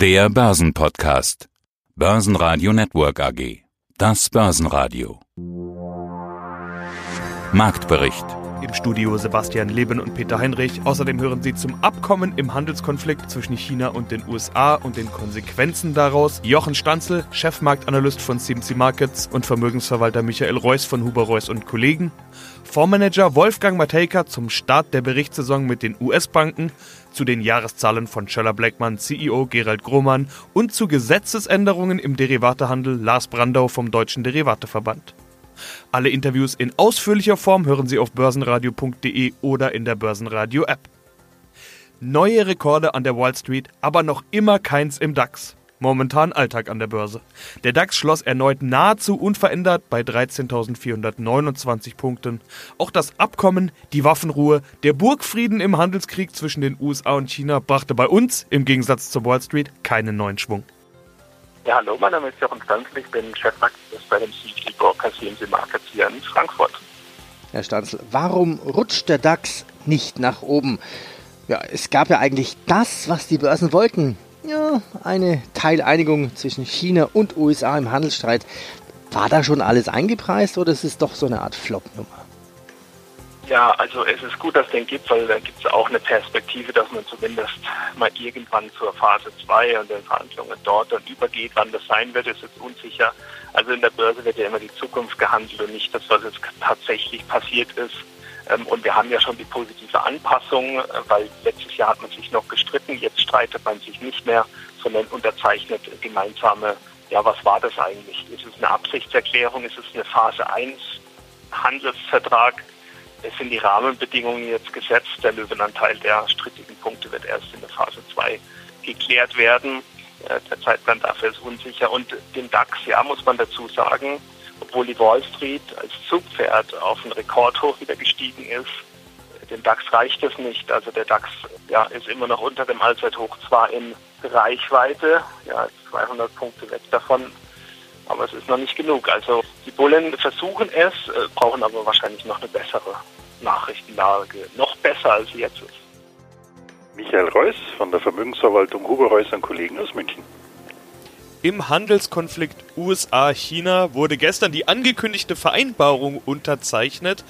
Der Börsenpodcast. Börsenradio Network AG. Das Börsenradio. Marktbericht. Im Studio Sebastian Leben und Peter Heinrich. Außerdem hören Sie zum Abkommen im Handelskonflikt zwischen China und den USA und den Konsequenzen daraus Jochen Stanzel, Chefmarktanalyst von CMC Markets und Vermögensverwalter Michael Reuss von Huber Reuss und Kollegen. Fondsmanager Wolfgang Matejka zum Start der Berichtssaison mit den US-Banken, zu den Jahreszahlen von Schöller Blackman, CEO Gerald Grohmann und zu Gesetzesänderungen im Derivatehandel Lars Brandau vom Deutschen Derivateverband. Alle Interviews in ausführlicher Form hören Sie auf börsenradio.de oder in der Börsenradio App. Neue Rekorde an der Wall Street, aber noch immer keins im DAX. Momentan Alltag an der Börse. Der DAX schloss erneut nahezu unverändert bei 13.429 Punkten. Auch das Abkommen, die Waffenruhe, der Burgfrieden im Handelskrieg zwischen den USA und China brachte bei uns, im Gegensatz zur Wall Street, keinen neuen Schwung. Ja, hallo, mein Name ist Jochen Stanzel, ich bin Chefaktivist bei dem CFD Broker CMC Markets hier in Frankfurt. Herr Stanzel, warum rutscht der DAX nicht nach oben? Ja, es gab ja eigentlich das, was die Börsen wollten. Ja, eine Teileinigung zwischen China und USA im Handelsstreit. War da schon alles eingepreist oder ist es doch so eine Art Flop-Nummer? Ja, also es ist gut, dass es den gibt, weil da gibt es auch eine Perspektive, dass man zumindest mal irgendwann zur Phase 2 und den Verhandlungen dort dann übergeht. Wann das sein wird, ist jetzt unsicher. Also in der Börse wird ja immer die Zukunft gehandelt und nicht das, was jetzt tatsächlich passiert ist. Ähm, und wir haben ja schon die positive Anpassung, äh, weil letztes Jahr hat man sich noch gestritten, jetzt streitet man sich nicht mehr, sondern unterzeichnet gemeinsame, ja, was war das eigentlich? Ist es eine Absichtserklärung? Ist es eine Phase 1 Handelsvertrag? Es sind die Rahmenbedingungen jetzt gesetzt. Der Löwenanteil der strittigen Punkte wird erst in der Phase 2 geklärt werden. Äh, der Zeitplan dafür ist unsicher. Und den DAX, ja, muss man dazu sagen, obwohl die Wall Street als Zugpferd auf einen Rekordhoch wieder gestiegen ist, dem DAX reicht es nicht. Also der DAX ja, ist immer noch unter dem Allzeithoch zwar in Reichweite, ja, 200 Punkte weg davon, aber es ist noch nicht genug. Also die Bullen versuchen es, äh, brauchen aber wahrscheinlich noch eine bessere Nachrichtenlage. Noch besser als sie jetzt ist. Michael Reuss von der Vermögensverwaltung Huber Reuss und Kollegen aus München. Im Handelskonflikt USA-China wurde gestern die angekündigte Vereinbarung unterzeichnet.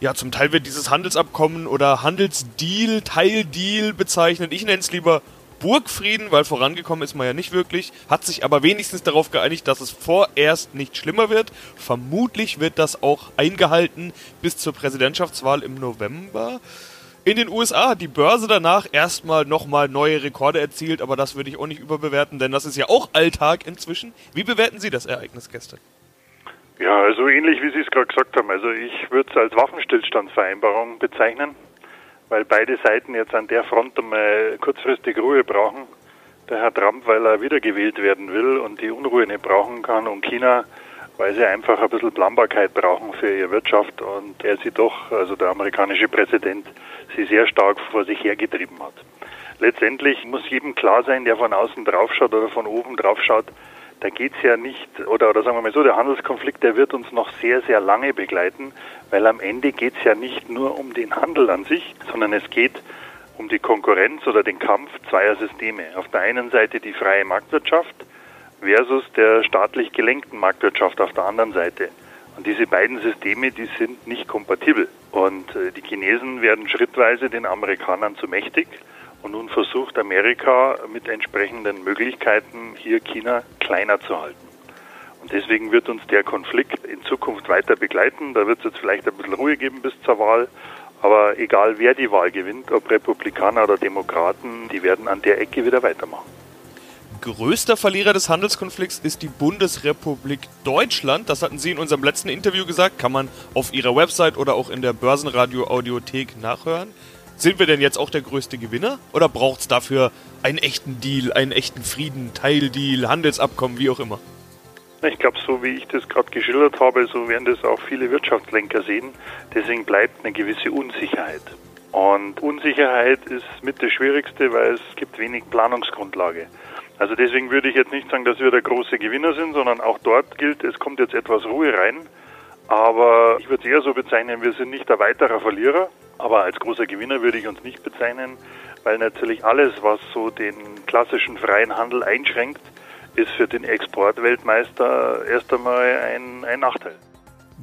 Ja, zum Teil wird dieses Handelsabkommen oder Handelsdeal, Teildeal bezeichnet. Ich nenne es lieber Burgfrieden, weil vorangekommen ist man ja nicht wirklich, hat sich aber wenigstens darauf geeinigt, dass es vorerst nicht schlimmer wird. Vermutlich wird das auch eingehalten bis zur Präsidentschaftswahl im November. In den USA hat die Börse danach erstmal nochmal neue Rekorde erzielt, aber das würde ich auch nicht überbewerten, denn das ist ja auch Alltag inzwischen. Wie bewerten Sie das Ereignis gestern? Ja, also ähnlich wie Sie es gerade gesagt haben. Also ich würde es als Waffenstillstandsvereinbarung bezeichnen weil beide Seiten jetzt an der Front einmal kurzfristig Ruhe brauchen. Der Herr Trump, weil er wiedergewählt werden will und die Unruhe nicht brauchen kann und China, weil sie einfach ein bisschen Planbarkeit brauchen für ihre Wirtschaft und er sie doch, also der amerikanische Präsident, sie sehr stark vor sich hergetrieben hat. Letztendlich muss jedem klar sein, der von außen draufschaut oder von oben draufschaut, da geht es ja nicht, oder, oder sagen wir mal so, der Handelskonflikt, der wird uns noch sehr, sehr lange begleiten, weil am Ende geht es ja nicht nur um den Handel an sich, sondern es geht um die Konkurrenz oder den Kampf zweier Systeme. Auf der einen Seite die freie Marktwirtschaft versus der staatlich gelenkten Marktwirtschaft auf der anderen Seite. Und diese beiden Systeme, die sind nicht kompatibel. Und äh, die Chinesen werden schrittweise den Amerikanern zu mächtig. Und nun versucht Amerika mit entsprechenden Möglichkeiten hier China kleiner zu halten. Und deswegen wird uns der Konflikt in Zukunft weiter begleiten. Da wird es jetzt vielleicht ein bisschen Ruhe geben bis zur Wahl. Aber egal wer die Wahl gewinnt, ob Republikaner oder Demokraten, die werden an der Ecke wieder weitermachen. Größter Verlierer des Handelskonflikts ist die Bundesrepublik Deutschland. Das hatten Sie in unserem letzten Interview gesagt. Kann man auf Ihrer Website oder auch in der Börsenradio Audiothek nachhören. Sind wir denn jetzt auch der größte Gewinner? Oder braucht es dafür einen echten Deal, einen echten Frieden, Teildeal, Handelsabkommen, wie auch immer? Ich glaube, so wie ich das gerade geschildert habe, so werden das auch viele Wirtschaftslenker sehen. Deswegen bleibt eine gewisse Unsicherheit. Und Unsicherheit ist mit das Schwierigste, weil es gibt wenig Planungsgrundlage. Also deswegen würde ich jetzt nicht sagen, dass wir der große Gewinner sind, sondern auch dort gilt, es kommt jetzt etwas Ruhe rein. Aber ich würde es eher so bezeichnen, wir sind nicht der weiterer Verlierer, aber als großer Gewinner würde ich uns nicht bezeichnen, weil natürlich alles, was so den klassischen freien Handel einschränkt, ist für den Exportweltmeister erst einmal ein, ein Nachteil.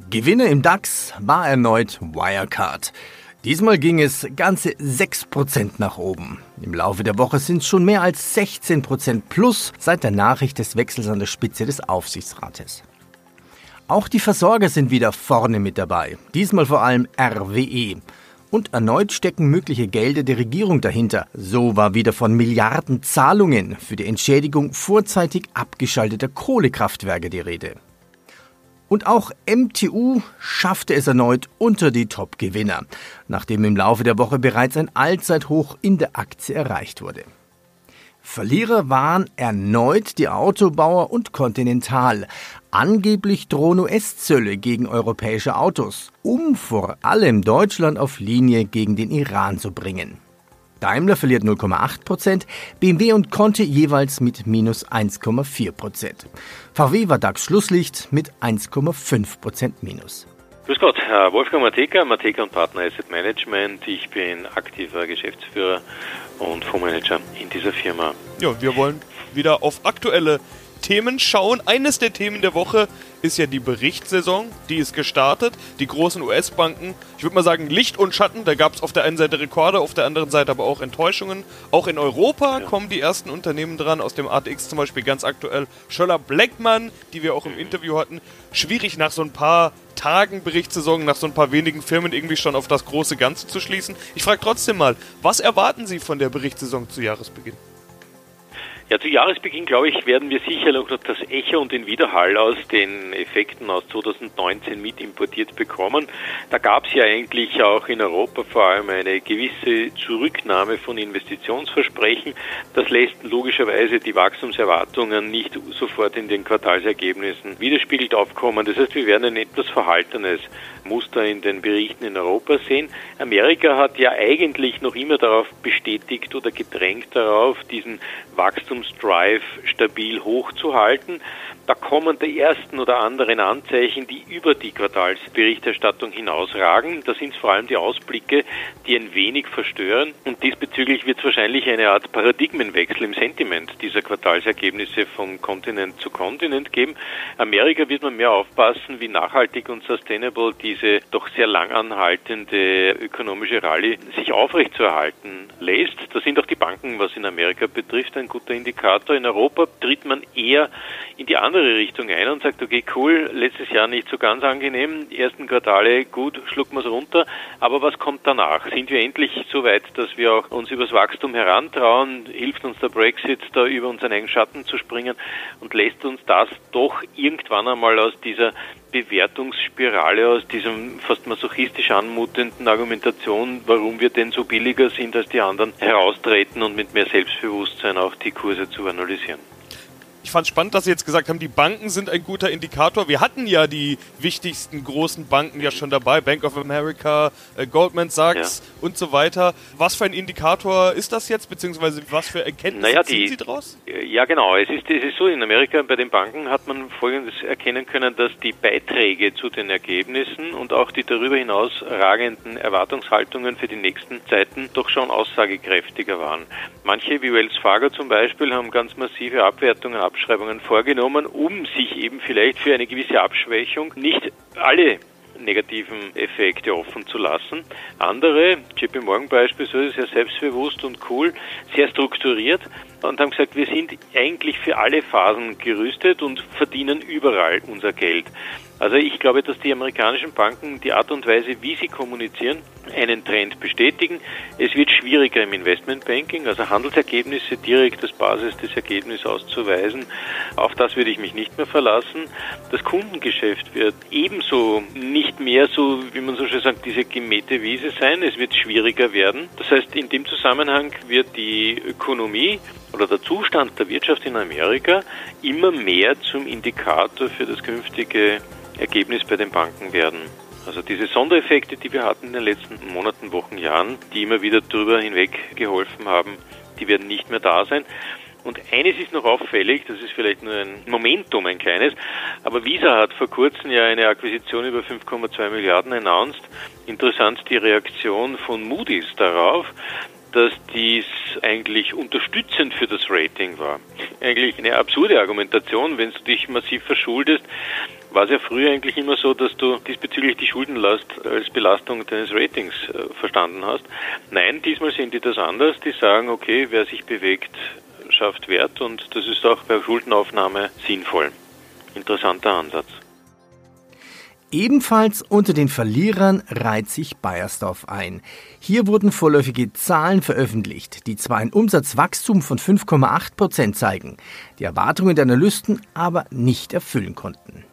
Gewinner im DAX war erneut Wirecard. Diesmal ging es ganze 6% nach oben. Im Laufe der Woche sind es schon mehr als 16% plus seit der Nachricht des Wechsels an der Spitze des Aufsichtsrates. Auch die Versorger sind wieder vorne mit dabei. Diesmal vor allem RWE. Und erneut stecken mögliche Gelder der Regierung dahinter. So war wieder von Milliarden Zahlungen für die Entschädigung vorzeitig abgeschalteter Kohlekraftwerke die Rede. Und auch MTU schaffte es erneut unter die Top-Gewinner, nachdem im Laufe der Woche bereits ein Allzeithoch in der Aktie erreicht wurde. Verlierer waren erneut die Autobauer und Continental. Angeblich drohen US-Zölle gegen europäische Autos, um vor allem Deutschland auf Linie gegen den Iran zu bringen. Daimler verliert 0,8%, BMW und Conti jeweils mit minus 1,4%. VW war DAX Schlusslicht mit 1,5% minus. Grüß Gott, Herr Wolfgang Mateka, Mateka und Partner Asset Management. Ich bin aktiver Geschäftsführer und Fondsmanager in dieser Firma. Ja, wir wollen wieder auf aktuelle Themen schauen. Eines der Themen der Woche ist ja die Berichtssaison. Die ist gestartet. Die großen US-Banken, ich würde mal sagen, Licht und Schatten. Da gab es auf der einen Seite Rekorde, auf der anderen Seite aber auch Enttäuschungen. Auch in Europa ja. kommen die ersten Unternehmen dran. Aus dem ATX zum Beispiel ganz aktuell Schöller Blackman, die wir auch im Interview hatten. Schwierig nach so ein paar Tagen Berichtssaison, nach so ein paar wenigen Firmen irgendwie schon auf das große Ganze zu schließen. Ich frage trotzdem mal, was erwarten Sie von der Berichtssaison zu Jahresbeginn? Ja, zu Jahresbeginn, glaube ich, werden wir sicher noch das Echo und den Widerhall aus den Effekten aus 2019 mit importiert bekommen. Da gab es ja eigentlich auch in Europa vor allem eine gewisse Zurücknahme von Investitionsversprechen. Das lässt logischerweise die Wachstumserwartungen nicht sofort in den Quartalsergebnissen widerspiegelt aufkommen. Das heißt, wir werden ein etwas verhaltenes Muster in den Berichten in Europa sehen. Amerika hat ja eigentlich noch immer darauf bestätigt oder gedrängt darauf, diesen Wachstumsdrive stabil hochzuhalten. Da kommen die ersten oder anderen Anzeichen, die über die Quartalsberichterstattung hinausragen. Da sind es vor allem die Ausblicke, die ein wenig verstören. Und diesbezüglich wird es wahrscheinlich eine Art Paradigmenwechsel im Sentiment dieser Quartalsergebnisse von Kontinent zu Kontinent geben. Amerika wird man mehr aufpassen, wie nachhaltig und sustainable diese doch sehr lang anhaltende ökonomische Rallye sich aufrechtzuerhalten lässt. Da sind auch die Banken, was in Amerika betrifft, ein guter Indikator. In Europa tritt man eher in die andere Richtung ein und sagt, okay, cool, letztes Jahr nicht so ganz angenehm, ersten Quartale gut, schlucken wir es runter, aber was kommt danach? Sind wir endlich so weit, dass wir auch uns übers Wachstum herantrauen? Hilft uns der Brexit, da über unseren eigenen Schatten zu springen und lässt uns das doch irgendwann einmal aus dieser Bewertungsspirale, aus diesem fast masochistisch anmutenden Argumentation, warum wir denn so billiger sind als die anderen, heraustreten und mit mehr Selbstbewusstsein auch die Kurse zu analysieren. Ich fand spannend, dass Sie jetzt gesagt haben, die Banken sind ein guter Indikator. Wir hatten ja die wichtigsten großen Banken ja schon dabei, Bank of America, äh, Goldman Sachs ja. und so weiter. Was für ein Indikator ist das jetzt, beziehungsweise was für Erkenntnisse naja, ziehen Sie daraus? Ja, genau. Es ist, es ist so, in Amerika bei den Banken hat man Folgendes erkennen können, dass die Beiträge zu den Ergebnissen und auch die darüber hinaus ragenden Erwartungshaltungen für die nächsten Zeiten doch schon aussagekräftiger waren. Manche, wie Wells Fargo zum Beispiel, haben ganz massive Abwertungen ab Abschreibungen vorgenommen, um sich eben vielleicht für eine gewisse Abschwächung nicht alle negativen Effekte offen zu lassen. Andere, JP Morgan beispielsweise, sehr selbstbewusst und cool, sehr strukturiert und haben gesagt, wir sind eigentlich für alle Phasen gerüstet und verdienen überall unser Geld. Also ich glaube, dass die amerikanischen Banken die Art und Weise, wie sie kommunizieren, einen Trend bestätigen. Es wird schwieriger im Investmentbanking, also Handelsergebnisse direkt als Basis des Ergebnisses auszuweisen. Auf das würde ich mich nicht mehr verlassen. Das Kundengeschäft wird ebenso nicht mehr so, wie man so schön sagt, diese gemähte Wiese sein. Es wird schwieriger werden. Das heißt, in dem Zusammenhang wird die Ökonomie oder der Zustand der Wirtschaft in Amerika immer mehr zum Indikator für das künftige Ergebnis bei den Banken werden. Also diese Sondereffekte, die wir hatten in den letzten Monaten, Wochen, Jahren, die immer wieder drüber hinweg geholfen haben, die werden nicht mehr da sein. Und eines ist noch auffällig, das ist vielleicht nur ein Momentum, ein kleines, aber Visa hat vor kurzem ja eine Akquisition über 5,2 Milliarden announced. Interessant die Reaktion von Moody's darauf dass dies eigentlich unterstützend für das Rating war. Eigentlich eine absurde Argumentation, wenn du dich massiv verschuldest, war es ja früher eigentlich immer so, dass du diesbezüglich die Schuldenlast als Belastung deines Ratings äh, verstanden hast. Nein, diesmal sehen die das anders. Die sagen, okay, wer sich bewegt, schafft Wert und das ist auch bei Schuldenaufnahme sinnvoll. Interessanter Ansatz. Ebenfalls unter den Verlierern reiht sich Bayersdorf ein. Hier wurden vorläufige Zahlen veröffentlicht, die zwar ein Umsatzwachstum von 5,8 Prozent zeigen, die Erwartungen der Analysten aber nicht erfüllen konnten.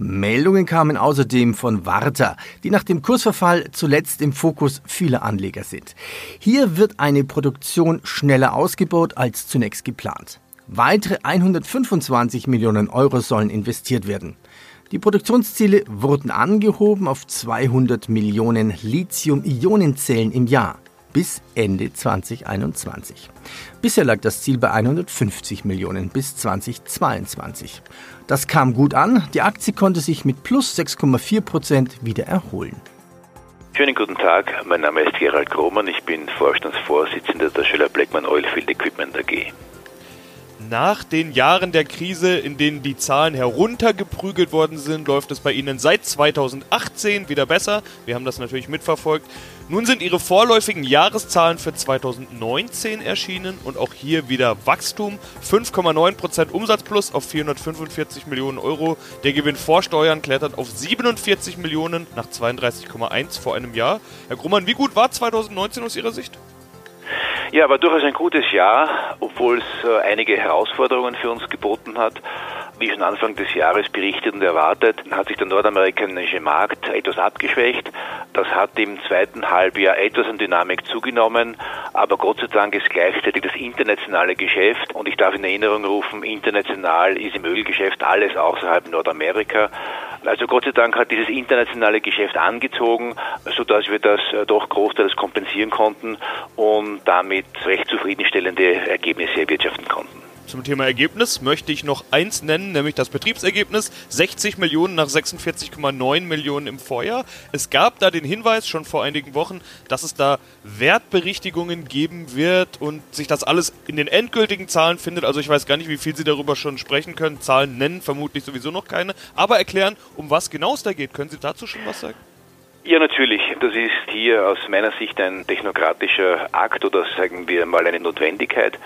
Meldungen kamen außerdem von Warta, die nach dem Kursverfall zuletzt im Fokus vieler Anleger sind. Hier wird eine Produktion schneller ausgebaut als zunächst geplant. Weitere 125 Millionen Euro sollen investiert werden. Die Produktionsziele wurden angehoben auf 200 Millionen Lithium-Ionen-Zellen im Jahr bis Ende 2021. Bisher lag das Ziel bei 150 Millionen bis 2022. Das kam gut an, die Aktie konnte sich mit plus 6,4 Prozent wieder erholen. Schönen guten Tag, mein Name ist Gerald Krohmann, ich bin Vorstandsvorsitzender der Schiller Blackman Oilfield Equipment AG nach den Jahren der Krise, in denen die Zahlen heruntergeprügelt worden sind, läuft es bei Ihnen seit 2018 wieder besser. Wir haben das natürlich mitverfolgt. Nun sind Ihre vorläufigen Jahreszahlen für 2019 erschienen und auch hier wieder Wachstum. 5,9% Umsatzplus auf 445 Millionen Euro. Der Gewinn vor Steuern klettert auf 47 Millionen nach 32,1 vor einem Jahr. Herr Grummann, wie gut war 2019 aus Ihrer Sicht? Ja, war durchaus ein gutes Jahr, obwohl es äh, einige Herausforderungen für uns geboten hat. Wie schon Anfang des Jahres berichtet und erwartet, hat sich der nordamerikanische Markt etwas abgeschwächt. Das hat im zweiten Halbjahr etwas an Dynamik zugenommen, aber Gott sei Dank ist gleichzeitig das internationale Geschäft und ich darf in Erinnerung rufen, international ist im Ölgeschäft alles außerhalb Nordamerika. Also Gott sei Dank hat dieses internationale Geschäft angezogen, sodass wir das äh, doch großteils kompensieren konnten und damit recht zufriedenstellende Ergebnisse erwirtschaften konnten. Zum Thema Ergebnis möchte ich noch eins nennen, nämlich das Betriebsergebnis. 60 Millionen nach 46,9 Millionen im Vorjahr. Es gab da den Hinweis schon vor einigen Wochen, dass es da Wertberichtigungen geben wird und sich das alles in den endgültigen Zahlen findet. Also ich weiß gar nicht, wie viel Sie darüber schon sprechen können. Zahlen nennen vermutlich sowieso noch keine. Aber erklären, um was genau es da geht. Können Sie dazu schon was sagen? Ja, natürlich. Das ist hier aus meiner Sicht ein technokratischer Akt oder sagen wir mal eine Notwendigkeit.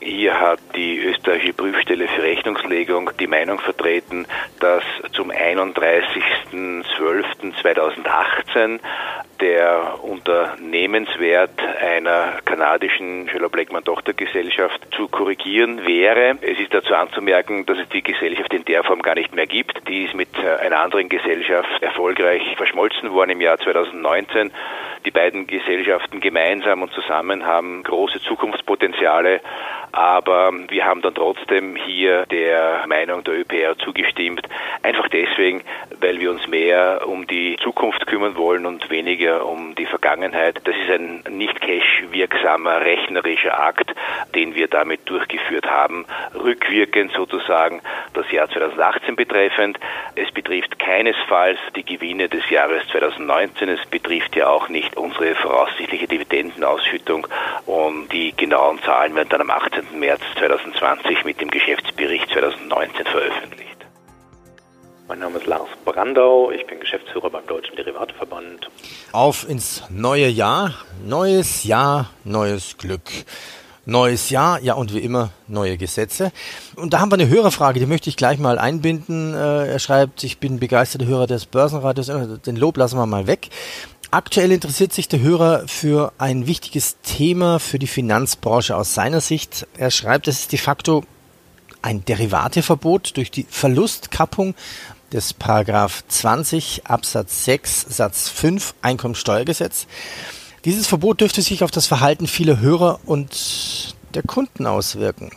Hier hat die österreichische Prüfstelle für Rechnungslegung die Meinung vertreten, dass zum 31.12.2018 der Unternehmenswert einer kanadischen Schiller Blackman Tochtergesellschaft zu korrigieren wäre. Es ist dazu anzumerken, dass es die Gesellschaft in der Form gar nicht mehr gibt. Die ist mit einer anderen Gesellschaft erfolgreich verschmolzen worden im Jahr 2019. Die beiden Gesellschaften gemeinsam und zusammen haben große Zukunftspotenziale, aber wir haben dann trotzdem hier der Meinung der ÖPR zugestimmt, einfach deswegen, weil wir uns mehr um die Zukunft kümmern wollen und weniger um die Vergangenheit. Das ist ein nicht cash-wirksamer rechnerischer Akt, den wir damit durchgeführt haben, rückwirkend sozusagen das Jahr 2018 betreffend. Es betrifft keinesfalls die Gewinne des Jahres 2019, es betrifft ja auch nicht unsere voraussichtliche Dividendenausschüttung und die genauen Zahlen werden dann am 18. März 2020 mit dem Geschäftsbericht 2019 veröffentlicht. Mein Name ist Lars Brandau, ich bin Geschäftsführer beim Deutschen Derivateverband. Auf ins neue Jahr, neues Jahr, neues Glück. Neues Jahr, ja und wie immer neue Gesetze. Und da haben wir eine Hörerfrage, die möchte ich gleich mal einbinden. Äh, er schreibt, ich bin begeisterter Hörer des Börsenradios, den Lob lassen wir mal weg. Aktuell interessiert sich der Hörer für ein wichtiges Thema für die Finanzbranche aus seiner Sicht. Er schreibt, es ist de facto ein Derivateverbot durch die Verlustkappung des Paragraph 20 Absatz 6 Satz 5 Einkommensteuergesetz. Dieses Verbot dürfte sich auf das Verhalten vieler Hörer und der Kunden auswirken.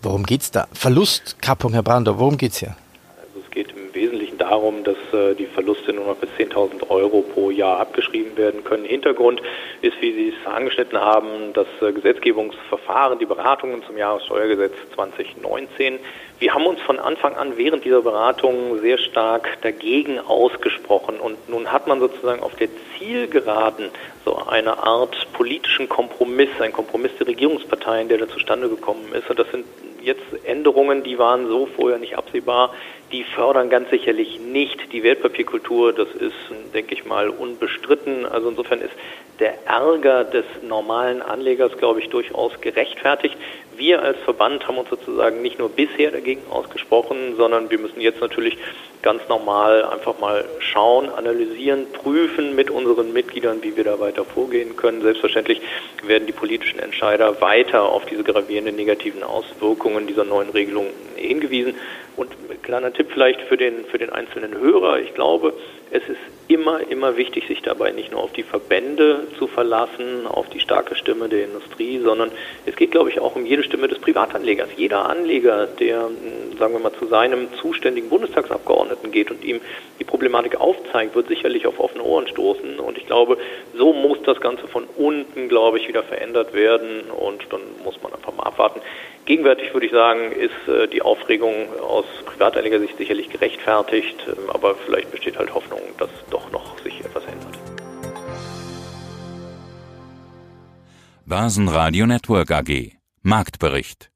Worum geht's da? Verlustkappung, Herr Brandau, worum geht's hier? Darum, dass äh, die Verluste nur noch bis 10.000 Euro pro Jahr abgeschrieben werden können. Hintergrund ist, wie Sie es angeschnitten haben, das äh, Gesetzgebungsverfahren, die Beratungen zum Jahressteuergesetz 2019. Wir haben uns von Anfang an während dieser Beratungen sehr stark dagegen ausgesprochen und nun hat man sozusagen auf der Zielgeraden so eine Art politischen Kompromiss, ein Kompromiss der Regierungsparteien, der da zustande gekommen ist. Und das sind jetzt Änderungen, die waren so vorher nicht absehbar. Die fördern ganz sicherlich nicht die Wertpapierkultur. Das ist, denke ich mal, unbestritten. Also insofern ist der Ärger des normalen Anlegers, glaube ich, durchaus gerechtfertigt. Wir als Verband haben uns sozusagen nicht nur bisher dagegen ausgesprochen, sondern wir müssen jetzt natürlich ganz normal einfach mal schauen, analysieren, prüfen mit unseren Mitgliedern, wie wir da weiter vorgehen können. Selbstverständlich werden die politischen Entscheider weiter auf diese gravierenden negativen Auswirkungen dieser neuen Regelung hingewiesen. Und ein kleiner Tipp vielleicht für den, für den einzelnen Hörer. Ich glaube, es ist immer, immer wichtig, sich dabei nicht nur auf die Verbände zu verlassen, auf die starke Stimme der Industrie, sondern es geht, glaube ich, auch um jede Stimme des Privatanlegers. Jeder Anleger, der, sagen wir mal, zu seinem zuständigen Bundestagsabgeordneten geht und ihm die Problematik aufzeigt, wird sicherlich auf offene Ohren stoßen. Und ich glaube, so muss das Ganze von unten, glaube ich, wieder verändert werden. Und dann muss man einfach mal abwarten. Gegenwärtig würde ich sagen, ist äh, die Aufregung aus Privatanlegersicht sicherlich gerechtfertigt, ähm, aber vielleicht besteht halt Hoffnung, dass doch Börsenradio Network AG Marktbericht